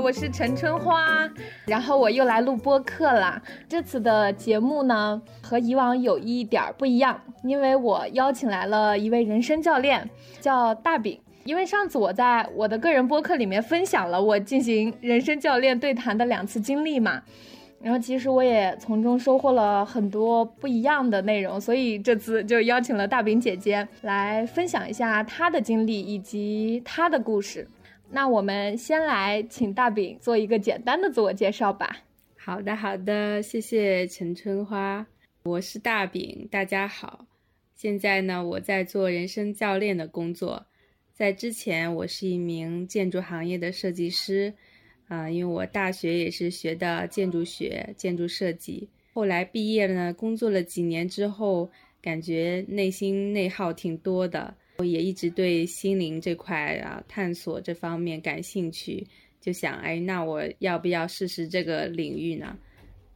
我是陈春花，然后我又来录播客啦。这次的节目呢，和以往有一点不一样，因为我邀请来了一位人生教练，叫大饼。因为上次我在我的个人播客里面分享了我进行人生教练对谈的两次经历嘛，然后其实我也从中收获了很多不一样的内容，所以这次就邀请了大饼姐姐来分享一下她的经历以及她的故事。那我们先来请大饼做一个简单的自我介绍吧。好的，好的，谢谢陈春花，我是大饼，大家好。现在呢，我在做人生教练的工作，在之前我是一名建筑行业的设计师，啊，因为我大学也是学的建筑学、建筑设计，后来毕业了呢，工作了几年之后，感觉内心内耗挺多的。也一直对心灵这块啊探索这方面感兴趣，就想，哎，那我要不要试试这个领域呢？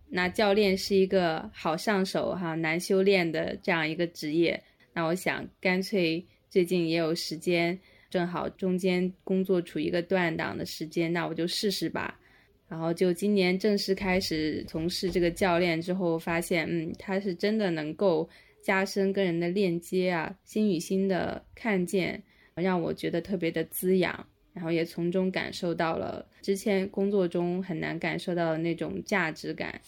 那教练是一个好上手哈难修炼的这样一个职业，那我想干脆最近也有时间，正好中间工作处一个断档的时间，那我就试试吧。然后就今年正式开始从事这个教练之后，发现，嗯，他是真的能够。加深跟人的链接啊，心与心的看见，让我觉得特别的滋养，然后也从中感受到了之前工作中很难感受到的那种价值感。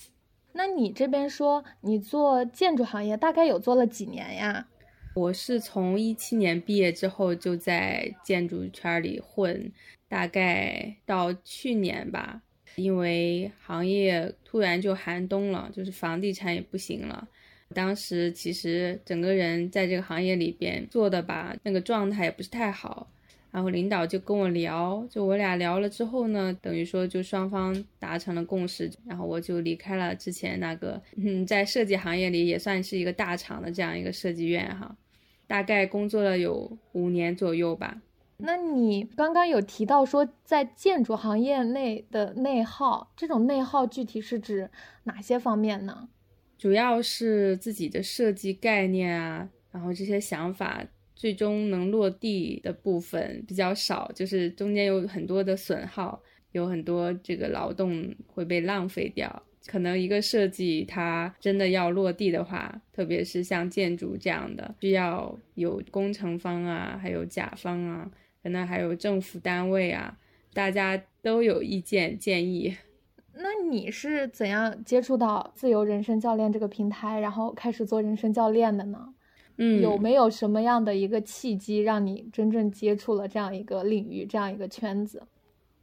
那你这边说你做建筑行业大概有做了几年呀？我是从一七年毕业之后就在建筑圈里混，大概到去年吧，因为行业突然就寒冬了，就是房地产也不行了。当时其实整个人在这个行业里边做的吧，那个状态也不是太好。然后领导就跟我聊，就我俩聊了之后呢，等于说就双方达成了共识，然后我就离开了之前那个，嗯，在设计行业里也算是一个大厂的这样一个设计院哈，大概工作了有五年左右吧。那你刚刚有提到说在建筑行业内的内耗，这种内耗具体是指哪些方面呢？主要是自己的设计概念啊，然后这些想法最终能落地的部分比较少，就是中间有很多的损耗，有很多这个劳动会被浪费掉。可能一个设计它真的要落地的话，特别是像建筑这样的，需要有工程方啊，还有甲方啊，可能还有政府单位啊，大家都有意见建议。那你是怎样接触到自由人生教练这个平台，然后开始做人生教练的呢？嗯，有没有什么样的一个契机让你真正接触了这样一个领域、这样一个圈子？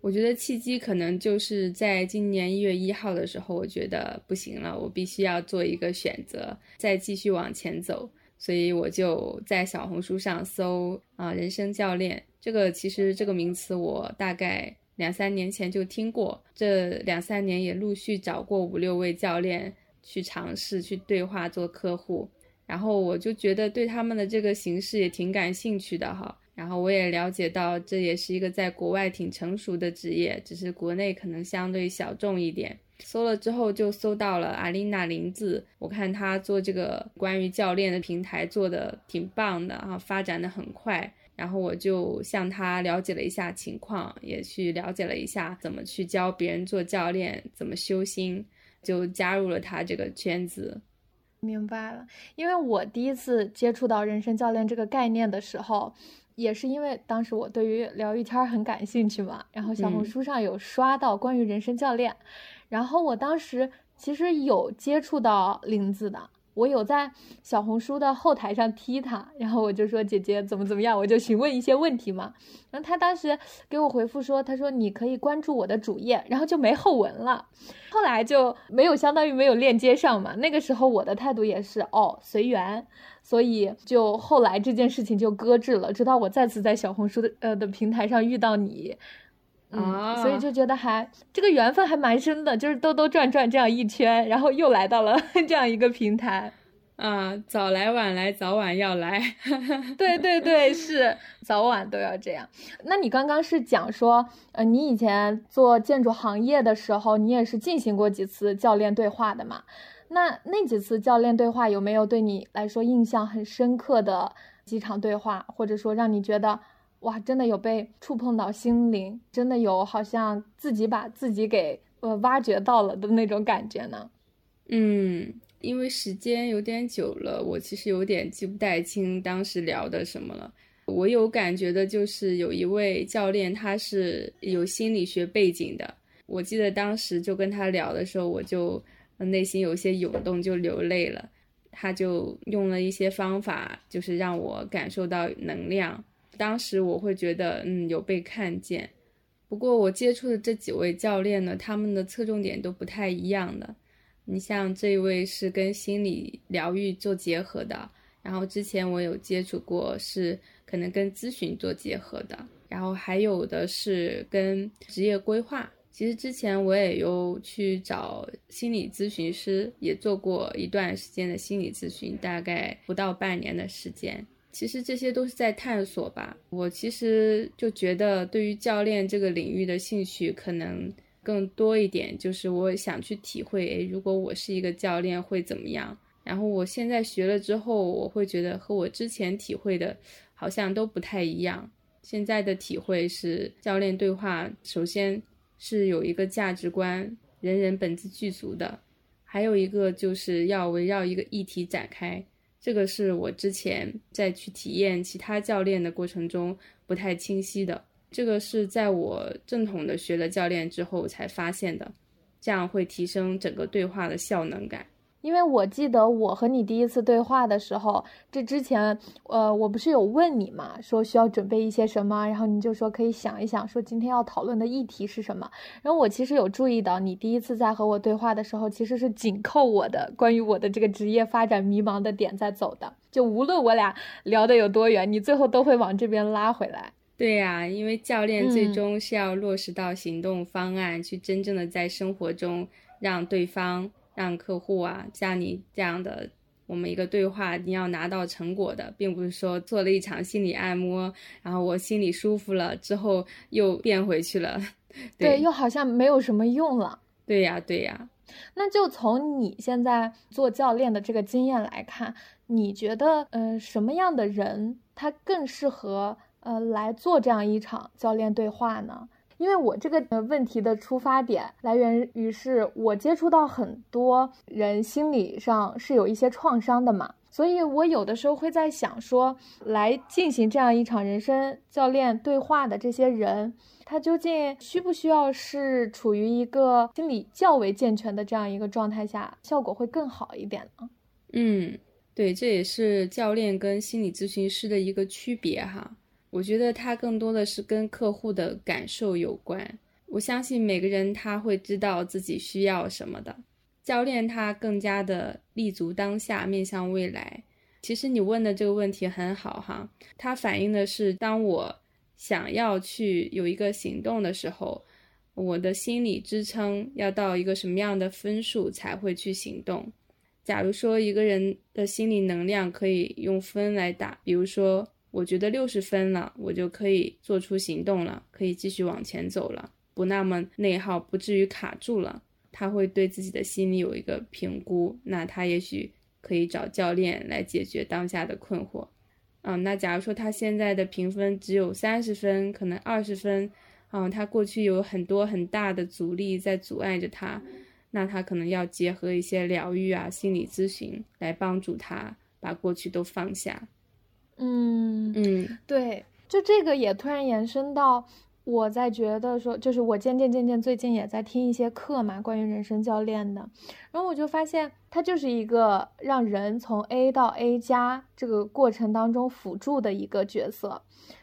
我觉得契机可能就是在今年一月一号的时候，我觉得不行了，我必须要做一个选择，再继续往前走，所以我就在小红书上搜啊，人生教练这个，其实这个名词我大概。两三年前就听过，这两三年也陆续找过五六位教练去尝试去对话做客户，然后我就觉得对他们的这个形式也挺感兴趣的哈。然后我也了解到这也是一个在国外挺成熟的职业，只是国内可能相对小众一点。搜了之后就搜到了阿丽娜林子，我看她做这个关于教练的平台做的挺棒的啊，发展的很快。然后我就向他了解了一下情况，也去了解了一下怎么去教别人做教练，怎么修心，就加入了他这个圈子。明白了，因为我第一次接触到人生教练这个概念的时候，也是因为当时我对于聊一天很感兴趣嘛，然后小红书上有刷到关于人生教练，然后我当时其实有接触到林子的。我有在小红书的后台上踢他，然后我就说姐姐怎么怎么样，我就询问一些问题嘛。然后他当时给我回复说，他说你可以关注我的主页，然后就没后文了。后来就没有，相当于没有链接上嘛。那个时候我的态度也是哦随缘，所以就后来这件事情就搁置了，直到我再次在小红书的呃的平台上遇到你。嗯，所以就觉得还这个缘分还蛮深的，就是兜兜转转这样一圈，然后又来到了 这样一个平台。啊，早来晚来，早晚要来。对对对，是早晚都要这样。那你刚刚是讲说，呃，你以前做建筑行业的时候，你也是进行过几次教练对话的嘛？那那几次教练对话有没有对你来说印象很深刻的几场对话，或者说让你觉得？哇，真的有被触碰到心灵，真的有好像自己把自己给呃挖掘到了的那种感觉呢？嗯，因为时间有点久了，我其实有点记不太清当时聊的什么了。我有感觉的就是有一位教练，他是有心理学背景的。我记得当时就跟他聊的时候，我就内心有些涌动，就流泪了。他就用了一些方法，就是让我感受到能量。当时我会觉得，嗯，有被看见。不过我接触的这几位教练呢，他们的侧重点都不太一样的。你像这一位是跟心理疗愈做结合的，然后之前我有接触过，是可能跟咨询做结合的，然后还有的是跟职业规划。其实之前我也有去找心理咨询师，也做过一段时间的心理咨询，大概不到半年的时间。其实这些都是在探索吧。我其实就觉得，对于教练这个领域的兴趣可能更多一点，就是我想去体会，诶，如果我是一个教练会怎么样？然后我现在学了之后，我会觉得和我之前体会的好像都不太一样。现在的体会是，教练对话首先。是有一个价值观，人人本自具足的，还有一个就是要围绕一个议题展开。这个是我之前在去体验其他教练的过程中不太清晰的，这个是在我正统的学了教练之后才发现的，这样会提升整个对话的效能感。因为我记得我和你第一次对话的时候，这之前，呃，我不是有问你嘛，说需要准备一些什么，然后你就说可以想一想，说今天要讨论的议题是什么。然后我其实有注意到，你第一次在和我对话的时候，其实是紧扣我的关于我的这个职业发展迷茫的点在走的。就无论我俩聊的有多远，你最后都会往这边拉回来。对呀，因为教练最终是要落实到行动方案，去真正的在生活中让对方。让客户啊，像你这样的，我们一个对话，你要拿到成果的，并不是说做了一场心理按摩，然后我心里舒服了之后又变回去了，对，又好像没有什么用了。对呀，对呀。那就从你现在做教练的这个经验来看，你觉得，呃，什么样的人他更适合，呃，来做这样一场教练对话呢？因为我这个呃问题的出发点来源于是我接触到很多人心理上是有一些创伤的嘛，所以我有的时候会在想说，来进行这样一场人生教练对话的这些人，他究竟需不需要是处于一个心理较为健全的这样一个状态下，效果会更好一点呢？嗯，对，这也是教练跟心理咨询师的一个区别哈。我觉得他更多的是跟客户的感受有关。我相信每个人他会知道自己需要什么的。教练他更加的立足当下，面向未来。其实你问的这个问题很好哈，它反映的是当我想要去有一个行动的时候，我的心理支撑要到一个什么样的分数才会去行动。假如说一个人的心理能量可以用分来打，比如说。我觉得六十分了，我就可以做出行动了，可以继续往前走了，不那么内耗，不至于卡住了。他会对自己的心理有一个评估，那他也许可以找教练来解决当下的困惑。嗯，那假如说他现在的评分只有三十分，可能二十分，嗯，他过去有很多很大的阻力在阻碍着他，那他可能要结合一些疗愈啊、心理咨询来帮助他把过去都放下。嗯嗯，对，就这个也突然延伸到我在觉得说，就是我渐渐渐渐最近也在听一些课嘛，关于人生教练的，然后我就发现它就是一个让人从 A 到 A 加这个过程当中辅助的一个角色，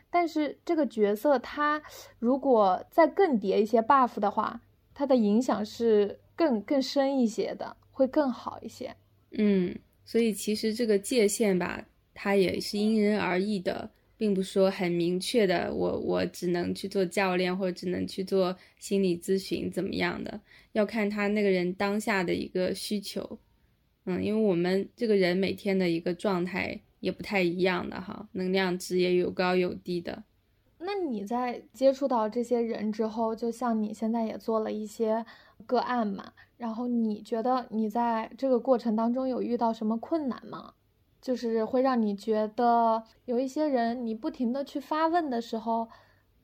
但是这个角色它如果再更叠一些 buff 的话，它的影响是更更深一些的，会更好一些。嗯，所以其实这个界限吧。它也是因人而异的，并不说很明确的，我我只能去做教练，或者只能去做心理咨询怎么样的，要看他那个人当下的一个需求。嗯，因为我们这个人每天的一个状态也不太一样的哈，能量值也有高有低的。那你在接触到这些人之后，就像你现在也做了一些个案嘛，然后你觉得你在这个过程当中有遇到什么困难吗？就是会让你觉得有一些人，你不停的去发问的时候，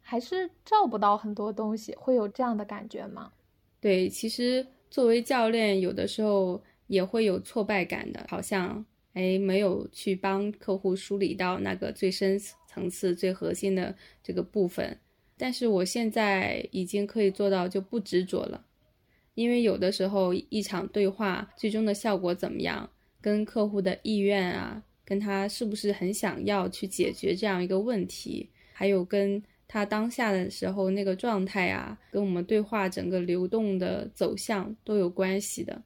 还是照不到很多东西，会有这样的感觉吗？对，其实作为教练，有的时候也会有挫败感的，好像哎没有去帮客户梳理到那个最深层次、最核心的这个部分。但是我现在已经可以做到就不执着了，因为有的时候一场对话最终的效果怎么样？跟客户的意愿啊，跟他是不是很想要去解决这样一个问题，还有跟他当下的时候那个状态啊，跟我们对话整个流动的走向都有关系的。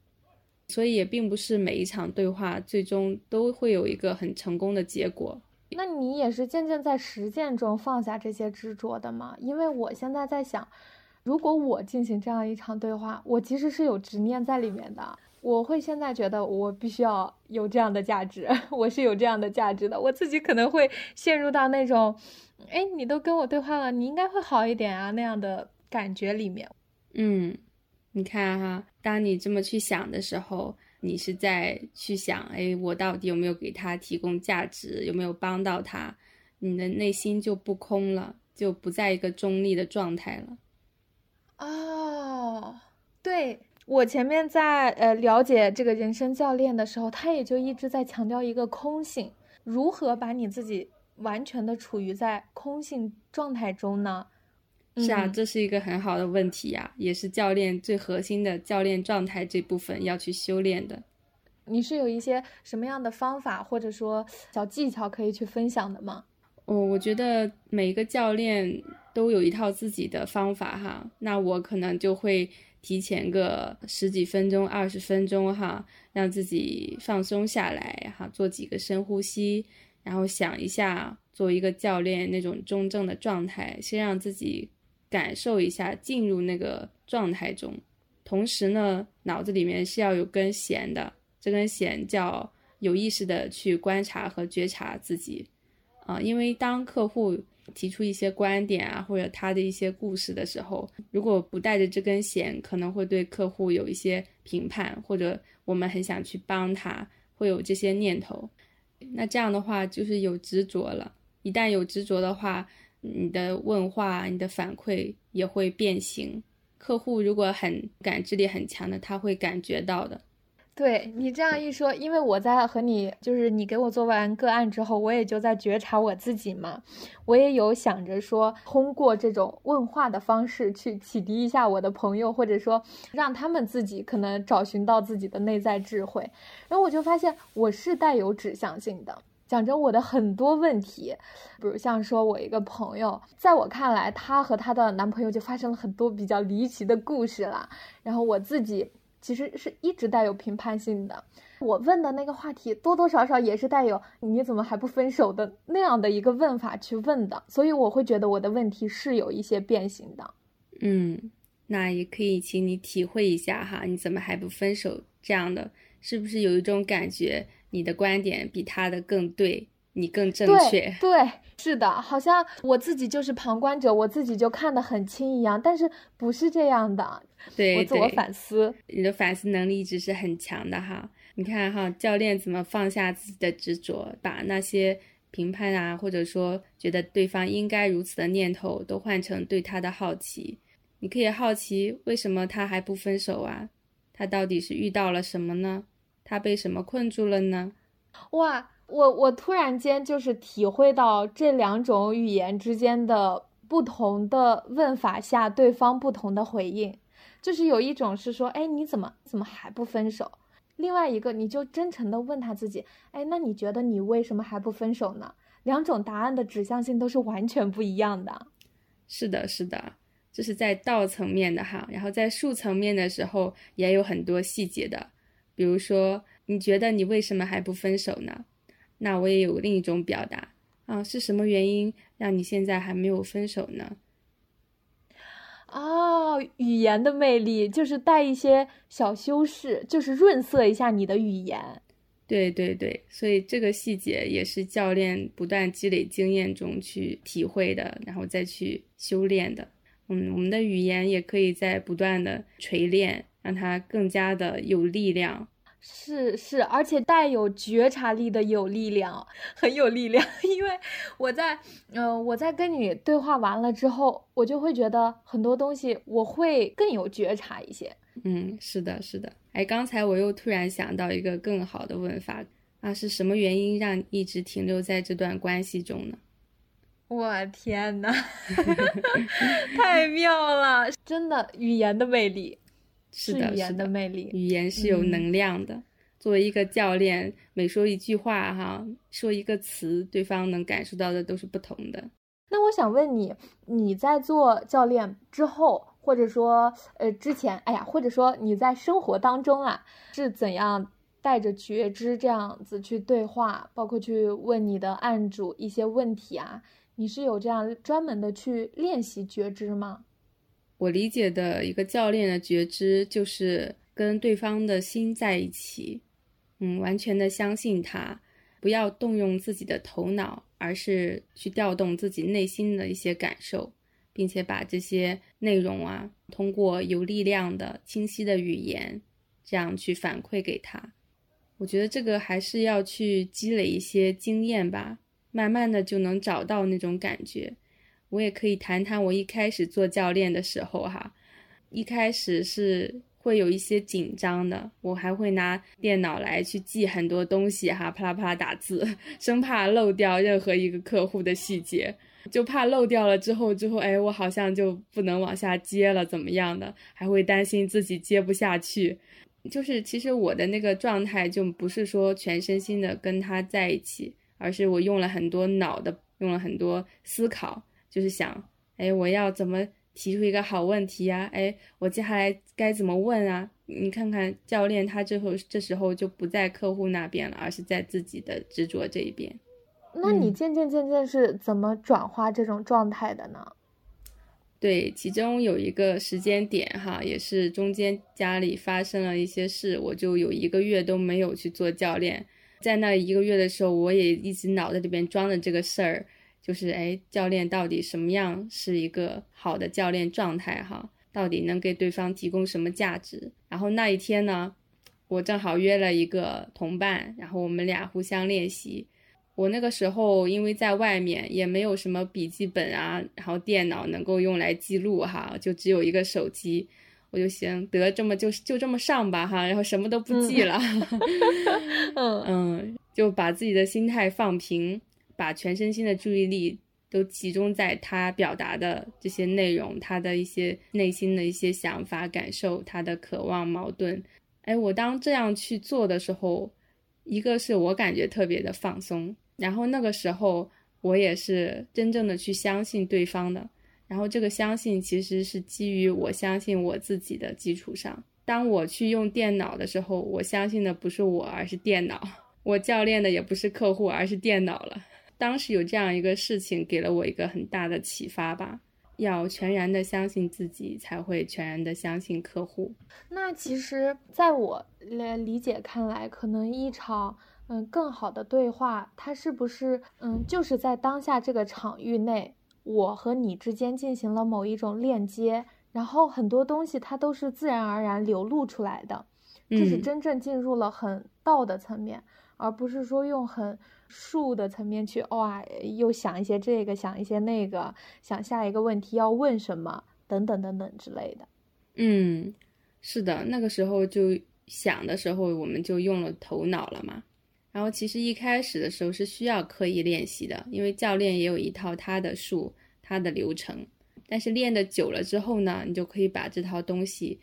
所以也并不是每一场对话最终都会有一个很成功的结果。那你也是渐渐在实践中放下这些执着的吗？因为我现在在想，如果我进行这样一场对话，我其实是有执念在里面的。我会现在觉得我必须要有这样的价值，我是有这样的价值的。我自己可能会陷入到那种，哎，你都跟我对话了，你应该会好一点啊那样的感觉里面。嗯，你看哈，当你这么去想的时候，你是在去想，哎，我到底有没有给他提供价值，有没有帮到他？你的内心就不空了，就不在一个中立的状态了。哦，对。我前面在呃了解这个人生教练的时候，他也就一直在强调一个空性，如何把你自己完全的处于在空性状态中呢？是啊，这是一个很好的问题呀，也是教练最核心的教练状态这部分要去修炼的。你是有一些什么样的方法或者说小技巧可以去分享的吗？哦，我觉得每一个教练都有一套自己的方法哈，那我可能就会。提前个十几分钟、二十分钟哈，让自己放松下来哈，做几个深呼吸，然后想一下作为一个教练那种中正的状态，先让自己感受一下进入那个状态中。同时呢，脑子里面是要有根弦的，这根弦叫有意识的去观察和觉察自己啊，因为当客户。提出一些观点啊，或者他的一些故事的时候，如果不带着这根弦，可能会对客户有一些评判，或者我们很想去帮他，会有这些念头。那这样的话就是有执着了。一旦有执着的话，你的问话、你的反馈也会变形。客户如果很感知力很强的，他会感觉到的。对你这样一说，因为我在和你就是你给我做完个案之后，我也就在觉察我自己嘛，我也有想着说通过这种问话的方式去启迪一下我的朋友，或者说让他们自己可能找寻到自己的内在智慧。然后我就发现我是带有指向性的，讲着我的很多问题，比如像说我一个朋友，在我看来，她和她的男朋友就发生了很多比较离奇的故事了，然后我自己。其实是一直带有评判性的。我问的那个话题，多多少少也是带有“你怎么还不分手”的那样的一个问法去问的，所以我会觉得我的问题是有一些变形的。嗯，那也可以请你体会一下哈，你怎么还不分手？这样的是不是有一种感觉，你的观点比他的更对？你更正确，对，是的，好像我自己就是旁观者，我自己就看得很清一样，但是不是这样的。对，我自我反思，你的反思能力一直是很强的哈。你看哈，教练怎么放下自己的执着，把那些评判啊，或者说觉得对方应该如此的念头，都换成对他的好奇。你可以好奇，为什么他还不分手啊？他到底是遇到了什么呢？他被什么困住了呢？哇！我我突然间就是体会到这两种语言之间的不同的问法下，对方不同的回应，就是有一种是说，哎，你怎么怎么还不分手？另外一个，你就真诚的问他自己，哎，那你觉得你为什么还不分手呢？两种答案的指向性都是完全不一样的。是的，是的，这是在道层面的哈，然后在术层面的时候也有很多细节的，比如说，你觉得你为什么还不分手呢？那我也有另一种表达啊，是什么原因让你现在还没有分手呢？哦，语言的魅力就是带一些小修饰，就是润色一下你的语言。对对对，所以这个细节也是教练不断积累经验中去体会的，然后再去修炼的。嗯，我们的语言也可以在不断的锤炼，让它更加的有力量。是是，而且带有觉察力的有力量，很有力量。因为我在，嗯，我在跟你对话完了之后，我就会觉得很多东西我会更有觉察一些。嗯，是的，是的。哎，刚才我又突然想到一个更好的问法啊，是什么原因让你一直停留在这段关系中呢？我天呐，太妙了！真的，语言的魅力是的，语言的魅力，语言是有能量的。作为一个教练，每说一句话，哈，说一个词，对方能感受到的都是不同的。那我想问你，你在做教练之后，或者说，呃，之前，哎呀，或者说你在生活当中啊，是怎样带着觉知这样子去对话，包括去问你的案主一些问题啊？你是有这样专门的去练习觉知吗？我理解的一个教练的觉知，就是跟对方的心在一起，嗯，完全的相信他，不要动用自己的头脑，而是去调动自己内心的一些感受，并且把这些内容啊，通过有力量的、清晰的语言，这样去反馈给他。我觉得这个还是要去积累一些经验吧。慢慢的就能找到那种感觉，我也可以谈谈我一开始做教练的时候哈，一开始是会有一些紧张的，我还会拿电脑来去记很多东西哈，啪啦啪啦打字，生怕漏掉任何一个客户的细节，就怕漏掉了之后之后，哎，我好像就不能往下接了，怎么样的，还会担心自己接不下去，就是其实我的那个状态就不是说全身心的跟他在一起。而是我用了很多脑的，用了很多思考，就是想，哎，我要怎么提出一个好问题呀？哎，我接下来该怎么问啊？你看看教练，他最后这时候就不在客户那边了，而是在自己的执着这一边。那你渐渐渐渐是怎么转化这种状态的呢？对，其中有一个时间点哈，也是中间家里发生了一些事，我就有一个月都没有去做教练。在那一个月的时候，我也一直脑袋里边装着这个事儿，就是哎，教练到底什么样是一个好的教练状态哈？到底能给对方提供什么价值？然后那一天呢，我正好约了一个同伴，然后我们俩互相练习。我那个时候因为在外面也没有什么笔记本啊，然后电脑能够用来记录哈，就只有一个手机。我就行，得这么就就这么上吧哈，然后什么都不记了，嗯嗯，就把自己的心态放平，把全身心的注意力都集中在他表达的这些内容，他的一些内心的一些想法、感受，他的渴望、矛盾。哎，我当这样去做的时候，一个是我感觉特别的放松，然后那个时候我也是真正的去相信对方的。然后这个相信其实是基于我相信我自己的基础上。当我去用电脑的时候，我相信的不是我，而是电脑。我教练的也不是客户，而是电脑了。当时有这样一个事情，给了我一个很大的启发吧。要全然的相信自己，才会全然的相信客户。那其实，在我来理解看来，可能一场嗯更好的对话，它是不是嗯就是在当下这个场域内。我和你之间进行了某一种链接，然后很多东西它都是自然而然流露出来的，这是真正进入了很道的层面，而不是说用很术的层面去哇，又想一些这个，想一些那个，想下一个问题要问什么，等等等等之类的。嗯，是的，那个时候就想的时候，我们就用了头脑了嘛。然后其实一开始的时候是需要刻意练习的，因为教练也有一套他的术、他的流程。但是练的久了之后呢，你就可以把这套东西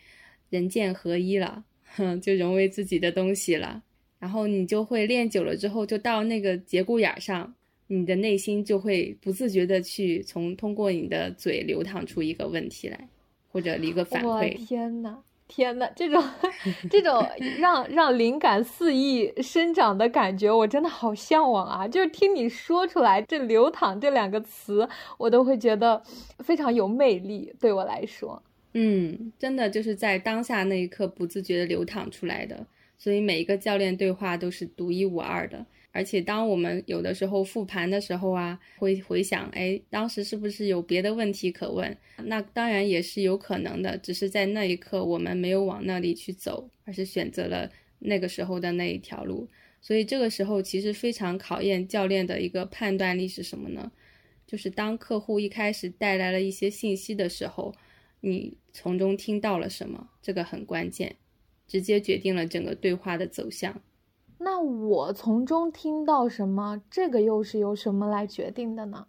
人剑合一了，哼，就融为自己的东西了。然后你就会练久了之后，就到那个节骨眼上，你的内心就会不自觉的去从通过你的嘴流淌出一个问题来，或者一个反馈。天呐！天呐，这种这种 让让灵感肆意生长的感觉，我真的好向往啊！就是听你说出来这“流淌”这两个词，我都会觉得非常有魅力。对我来说，嗯，真的就是在当下那一刻不自觉的流淌出来的。所以每一个教练对话都是独一无二的。而且，当我们有的时候复盘的时候啊，会回想，哎，当时是不是有别的问题可问？那当然也是有可能的，只是在那一刻我们没有往那里去走，而是选择了那个时候的那一条路。所以这个时候其实非常考验教练的一个判断力是什么呢？就是当客户一开始带来了一些信息的时候，你从中听到了什么？这个很关键，直接决定了整个对话的走向。那我从中听到什么？这个又是由什么来决定的呢？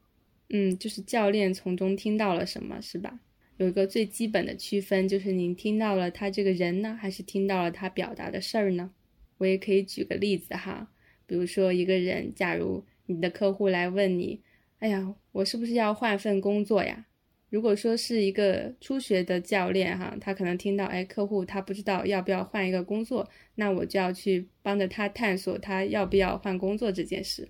嗯，就是教练从中听到了什么，是吧？有一个最基本的区分，就是您听到了他这个人呢，还是听到了他表达的事儿呢？我也可以举个例子哈，比如说一个人，假如你的客户来问你，哎呀，我是不是要换份工作呀？如果说是一个初学的教练哈，他可能听到，哎，客户他不知道要不要换一个工作，那我就要去帮着他探索他要不要换工作这件事。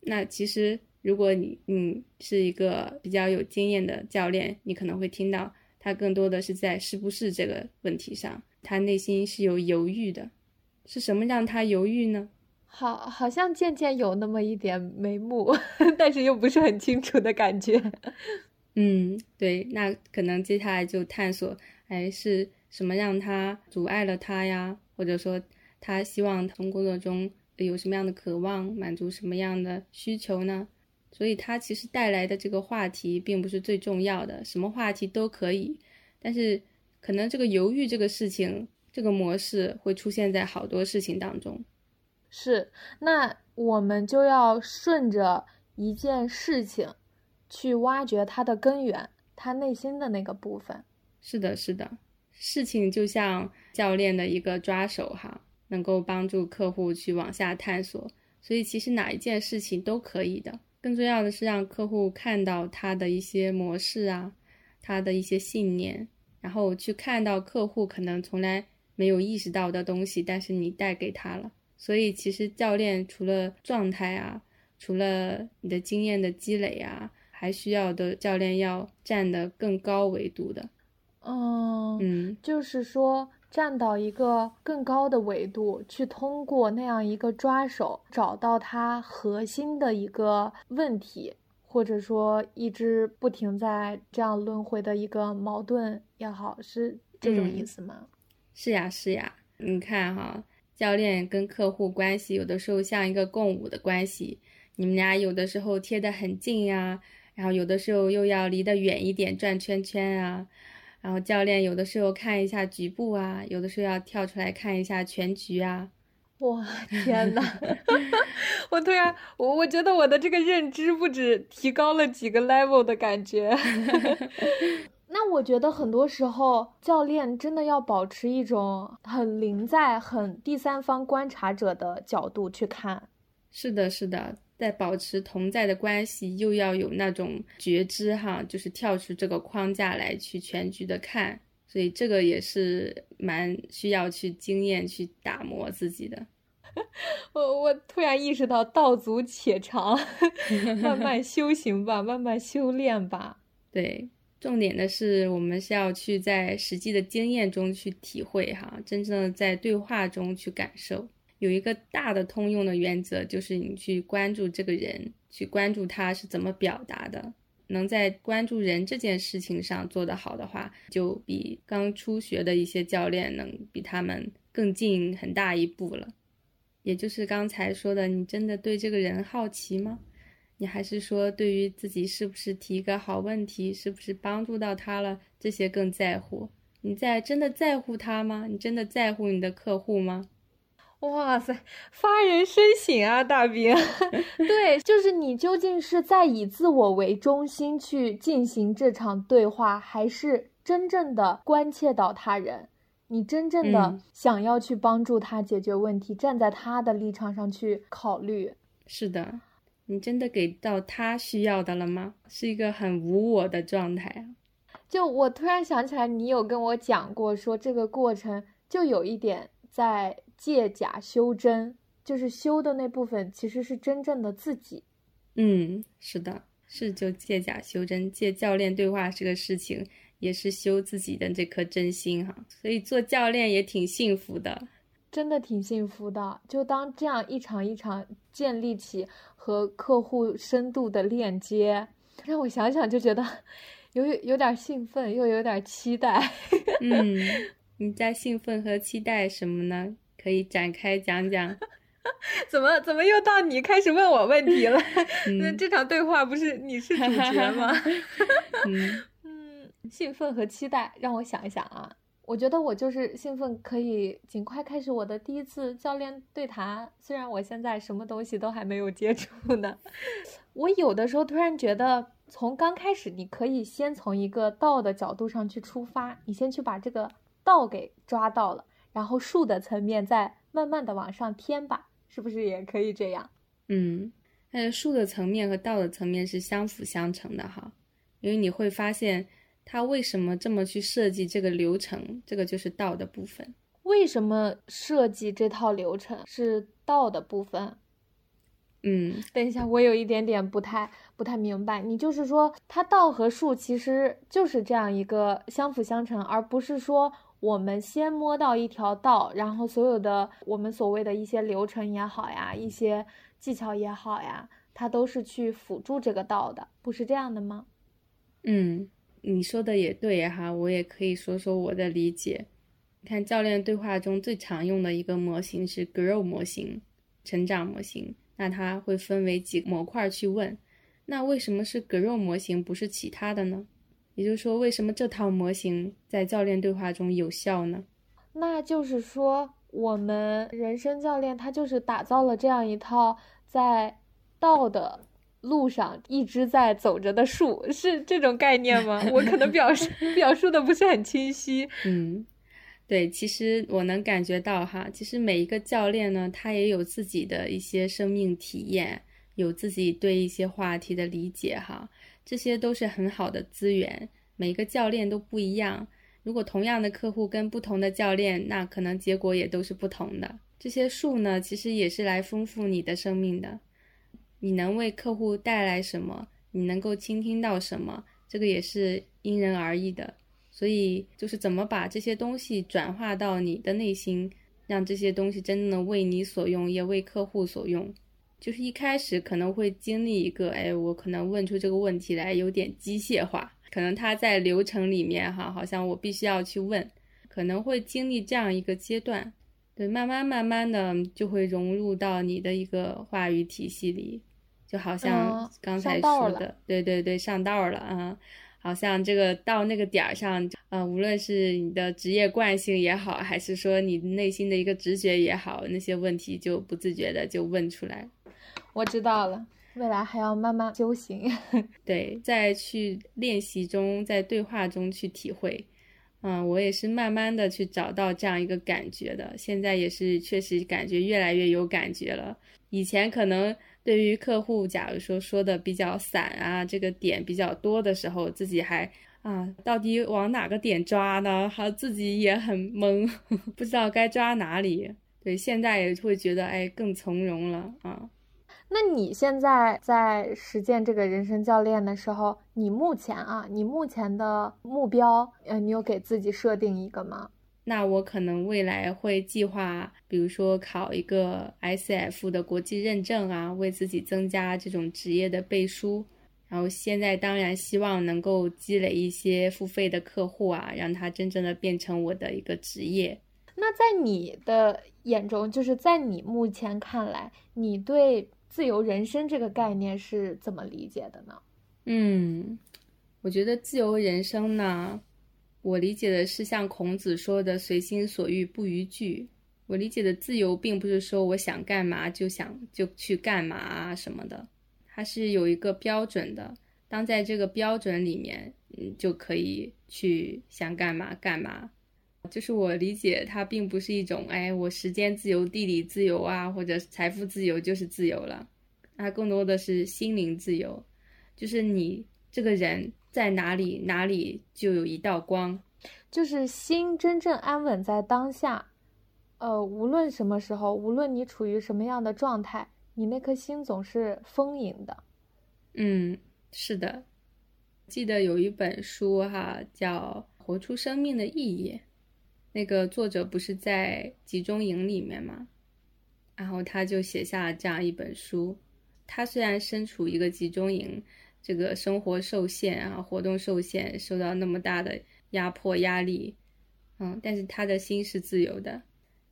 那其实。如果你你是一个比较有经验的教练，你可能会听到他更多的是在是不是这个问题上，他内心是有犹豫的，是什么让他犹豫呢？好，好像渐渐有那么一点眉目，但是又不是很清楚的感觉。嗯，对，那可能接下来就探索，哎，是什么让他阻碍了他呀？或者说他希望从工作中有什么样的渴望，满足什么样的需求呢？所以他其实带来的这个话题并不是最重要的，什么话题都可以，但是可能这个犹豫这个事情，这个模式会出现在好多事情当中。是，那我们就要顺着一件事情去挖掘它的根源，他内心的那个部分。是的，是的，事情就像教练的一个抓手哈，能够帮助客户去往下探索。所以其实哪一件事情都可以的。更重要的是让客户看到他的一些模式啊，他的一些信念，然后去看到客户可能从来没有意识到的东西，但是你带给他了。所以其实教练除了状态啊，除了你的经验的积累啊，还需要的教练要站得更高维度的。嗯嗯，就是说。站到一个更高的维度，去通过那样一个抓手，找到它核心的一个问题，或者说一直不停在这样轮回的一个矛盾也好，是这种意思吗？是呀，是呀。你看哈，教练跟客户关系有的时候像一个共舞的关系，你们俩有的时候贴得很近呀，然后有的时候又要离得远一点，转圈圈啊。然后教练有的时候看一下局部啊，有的时候要跳出来看一下全局啊。哇，天呐，我突然我我觉得我的这个认知不止提高了几个 level 的感觉。那我觉得很多时候教练真的要保持一种很临在、很第三方观察者的角度去看。是的，是的。在保持同在的关系，又要有那种觉知哈，就是跳出这个框架来去全局的看，所以这个也是蛮需要去经验去打磨自己的。我我突然意识到道阻且长，慢慢修行吧，慢慢修炼吧。对，重点的是我们是要去在实际的经验中去体会哈，真正的在对话中去感受。有一个大的通用的原则，就是你去关注这个人，去关注他是怎么表达的。能在关注人这件事情上做得好的话，就比刚初学的一些教练能比他们更进很大一步了。也就是刚才说的，你真的对这个人好奇吗？你还是说对于自己是不是提一个好问题，是不是帮助到他了，这些更在乎？你在真的在乎他吗？你真的在乎你的客户吗？哇塞，发人深省啊，大兵。对，就是你究竟是在以自我为中心去进行这场对话，还是真正的关切到他人？你真正的想要去帮助他解决问题，站在他的立场上去考虑。是的，你真的给到他需要的了吗？是一个很无我的状态啊。就我突然想起来，你有跟我讲过，说这个过程就有一点在。借假修真，就是修的那部分，其实是真正的自己。嗯，是的，是就借假修真，借教练对话这个事情，也是修自己的这颗真心哈。所以做教练也挺幸福的，真的挺幸福的。就当这样一场一场建立起和客户深度的链接，让我想想就觉得 有有点兴奋，又有点期待。嗯，你在兴奋和期待什么呢？可以展开讲讲。怎么怎么又到你开始问我问题了？那这场对话不是你是主角吗？嗯嗯，兴奋和期待，让我想一想啊。我觉得我就是兴奋，可以尽快开始我的第一次教练对谈。虽然我现在什么东西都还没有接触呢，我有的时候突然觉得，从刚开始，你可以先从一个道的角度上去出发，你先去把这个道给抓到了，然后术的层面再慢慢的往上添吧，是不是也可以这样？嗯，但是术的层面和道的层面是相辅相成的哈，因为你会发现。他为什么这么去设计这个流程？这个就是道的部分。为什么设计这套流程是道的部分？嗯，等一下，我有一点点不太不太明白。你就是说，它道和术其实就是这样一个相辅相成，而不是说我们先摸到一条道，然后所有的我们所谓的一些流程也好呀，一些技巧也好呀，它都是去辅助这个道的，不是这样的吗？嗯。你说的也对哈，我也可以说说我的理解。看教练对话中最常用的一个模型是 Grow 模型，成长模型。那它会分为几模块去问。那为什么是 Grow 模型，不是其他的呢？也就是说，为什么这套模型在教练对话中有效呢？那就是说，我们人生教练他就是打造了这样一套在道的。路上一直在走着的树是这种概念吗？我可能表示 表述的不是很清晰。嗯，对，其实我能感觉到哈，其实每一个教练呢，他也有自己的一些生命体验，有自己对一些话题的理解哈，这些都是很好的资源。每个教练都不一样，如果同样的客户跟不同的教练，那可能结果也都是不同的。这些树呢，其实也是来丰富你的生命的。你能为客户带来什么？你能够倾听到什么？这个也是因人而异的。所以，就是怎么把这些东西转化到你的内心，让这些东西真正的为你所用，也为客户所用。就是一开始可能会经历一个，哎，我可能问出这个问题来有点机械化，可能他在流程里面哈，好像我必须要去问，可能会经历这样一个阶段。对，慢慢慢慢的就会融入到你的一个话语体系里，就好像刚才说的，对对对，上道了啊，好像这个到那个点儿上，呃，无论是你的职业惯性也好，还是说你内心的一个直觉也好，那些问题就不自觉的就问出来。我知道了，未来还要慢慢修行，对，在去练习中，在对话中去体会。嗯，我也是慢慢的去找到这样一个感觉的，现在也是确实感觉越来越有感觉了。以前可能对于客户，假如说说的比较散啊，这个点比较多的时候，自己还啊，到底往哪个点抓呢？还自己也很懵，不知道该抓哪里。对，现在也会觉得哎，更从容了啊。那你现在在实践这个人生教练的时候，你目前啊，你目前的目标，呃，你有给自己设定一个吗？那我可能未来会计划，比如说考一个 ICF 的国际认证啊，为自己增加这种职业的背书。然后现在当然希望能够积累一些付费的客户啊，让它真正的变成我的一个职业。那在你的眼中，就是在你目前看来，你对。自由人生这个概念是怎么理解的呢？嗯，我觉得自由人生呢，我理解的是像孔子说的“随心所欲不逾矩”。我理解的自由，并不是说我想干嘛就想就去干嘛啊什么的，它是有一个标准的。当在这个标准里面，嗯，就可以去想干嘛干嘛。就是我理解，它并不是一种，哎，我时间自由、地理自由啊，或者财富自由就是自由了。它更多的是心灵自由，就是你这个人在哪里，哪里就有一道光，就是心真正安稳在当下。呃，无论什么时候，无论你处于什么样的状态，你那颗心总是丰盈的。嗯，是的。记得有一本书哈，叫《活出生命的意义》。那个作者不是在集中营里面吗？然后他就写下了这样一本书。他虽然身处一个集中营，这个生活受限啊，活动受限，受到那么大的压迫压力，嗯，但是他的心是自由的。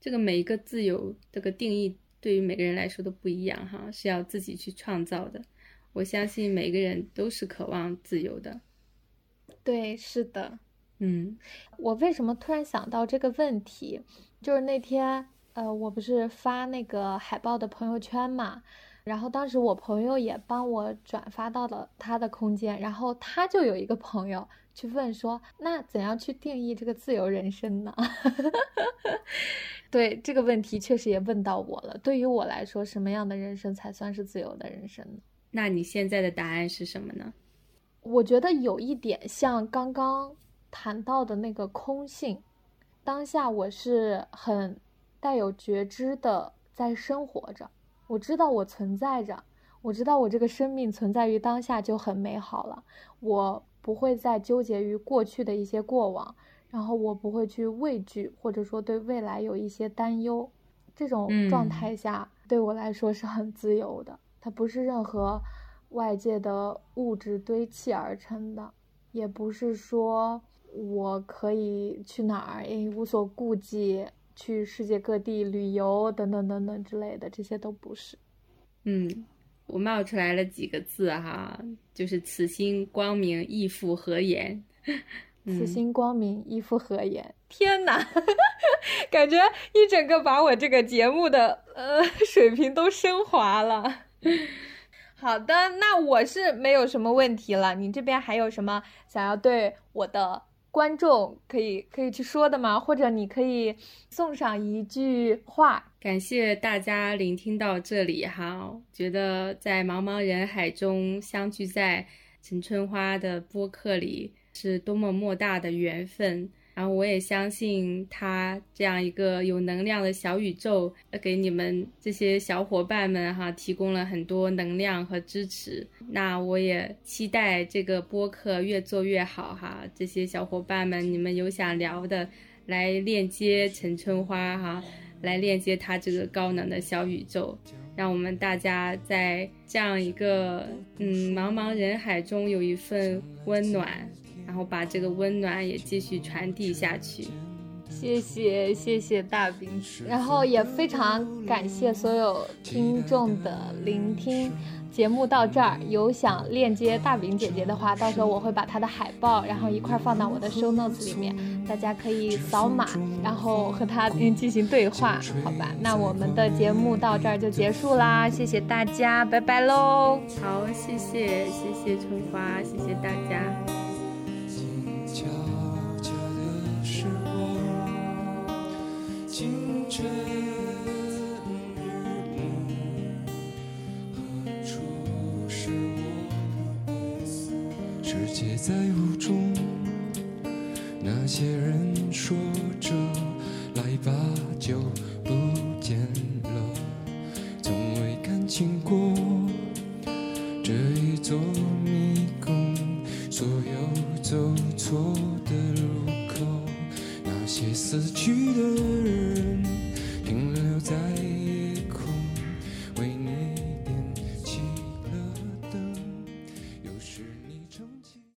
这个每一个自由这个定义对于每个人来说都不一样哈，是要自己去创造的。我相信每个人都是渴望自由的。对，是的。嗯，我为什么突然想到这个问题？就是那天，呃，我不是发那个海报的朋友圈嘛，然后当时我朋友也帮我转发到了他的空间，然后他就有一个朋友去问说，那怎样去定义这个自由人生呢？对这个问题确实也问到我了。对于我来说，什么样的人生才算是自由的人生呢？那你现在的答案是什么呢？我觉得有一点像刚刚谈到的那个空性。当下我是很带有觉知的在生活着，我知道我存在着，我知道我这个生命存在于当下就很美好了。我不会再纠结于过去的一些过往，然后我不会去畏惧或者说对未来有一些担忧。这种状态下对我来说是很自由的，它不是任何外界的物质堆砌而成的，也不是说。我可以去哪儿？诶，无所顾忌，去世界各地旅游，等等等等之类的，这些都不是。嗯，我冒出来了几个字哈，就是此心光明，亦复何言？此心光明，亦复何言？天哪，感觉一整个把我这个节目的呃水平都升华了。好的，那我是没有什么问题了。你这边还有什么想要对我的？观众可以可以去说的吗？或者你可以送上一句话，感谢大家聆听到这里哈。觉得在茫茫人海中相聚在陈春花的播客里，是多么莫大的缘分。然后我也相信他这样一个有能量的小宇宙，给你们这些小伙伴们哈提供了很多能量和支持。那我也期待这个播客越做越好哈。这些小伙伴们，你们有想聊的，来链接陈春花哈，来链接他这个高能的小宇宙，让我们大家在这样一个嗯茫茫人海中有一份温暖。然后把这个温暖也继续传递下去，谢谢谢谢大饼，然后也非常感谢所有听众的聆听。节目到这儿，有想链接大饼姐姐的话，到时候我会把她的海报，然后一块放到我的 show notes 里面，大家可以扫码，然后和她进行对话，好吧？那我们的节目到这儿就结束啦，谢谢大家，拜拜喽！好，谢谢谢谢春花，谢谢大家。晨日暮，何处是我？世界在雾中，那些人说着：“来吧，就不见。”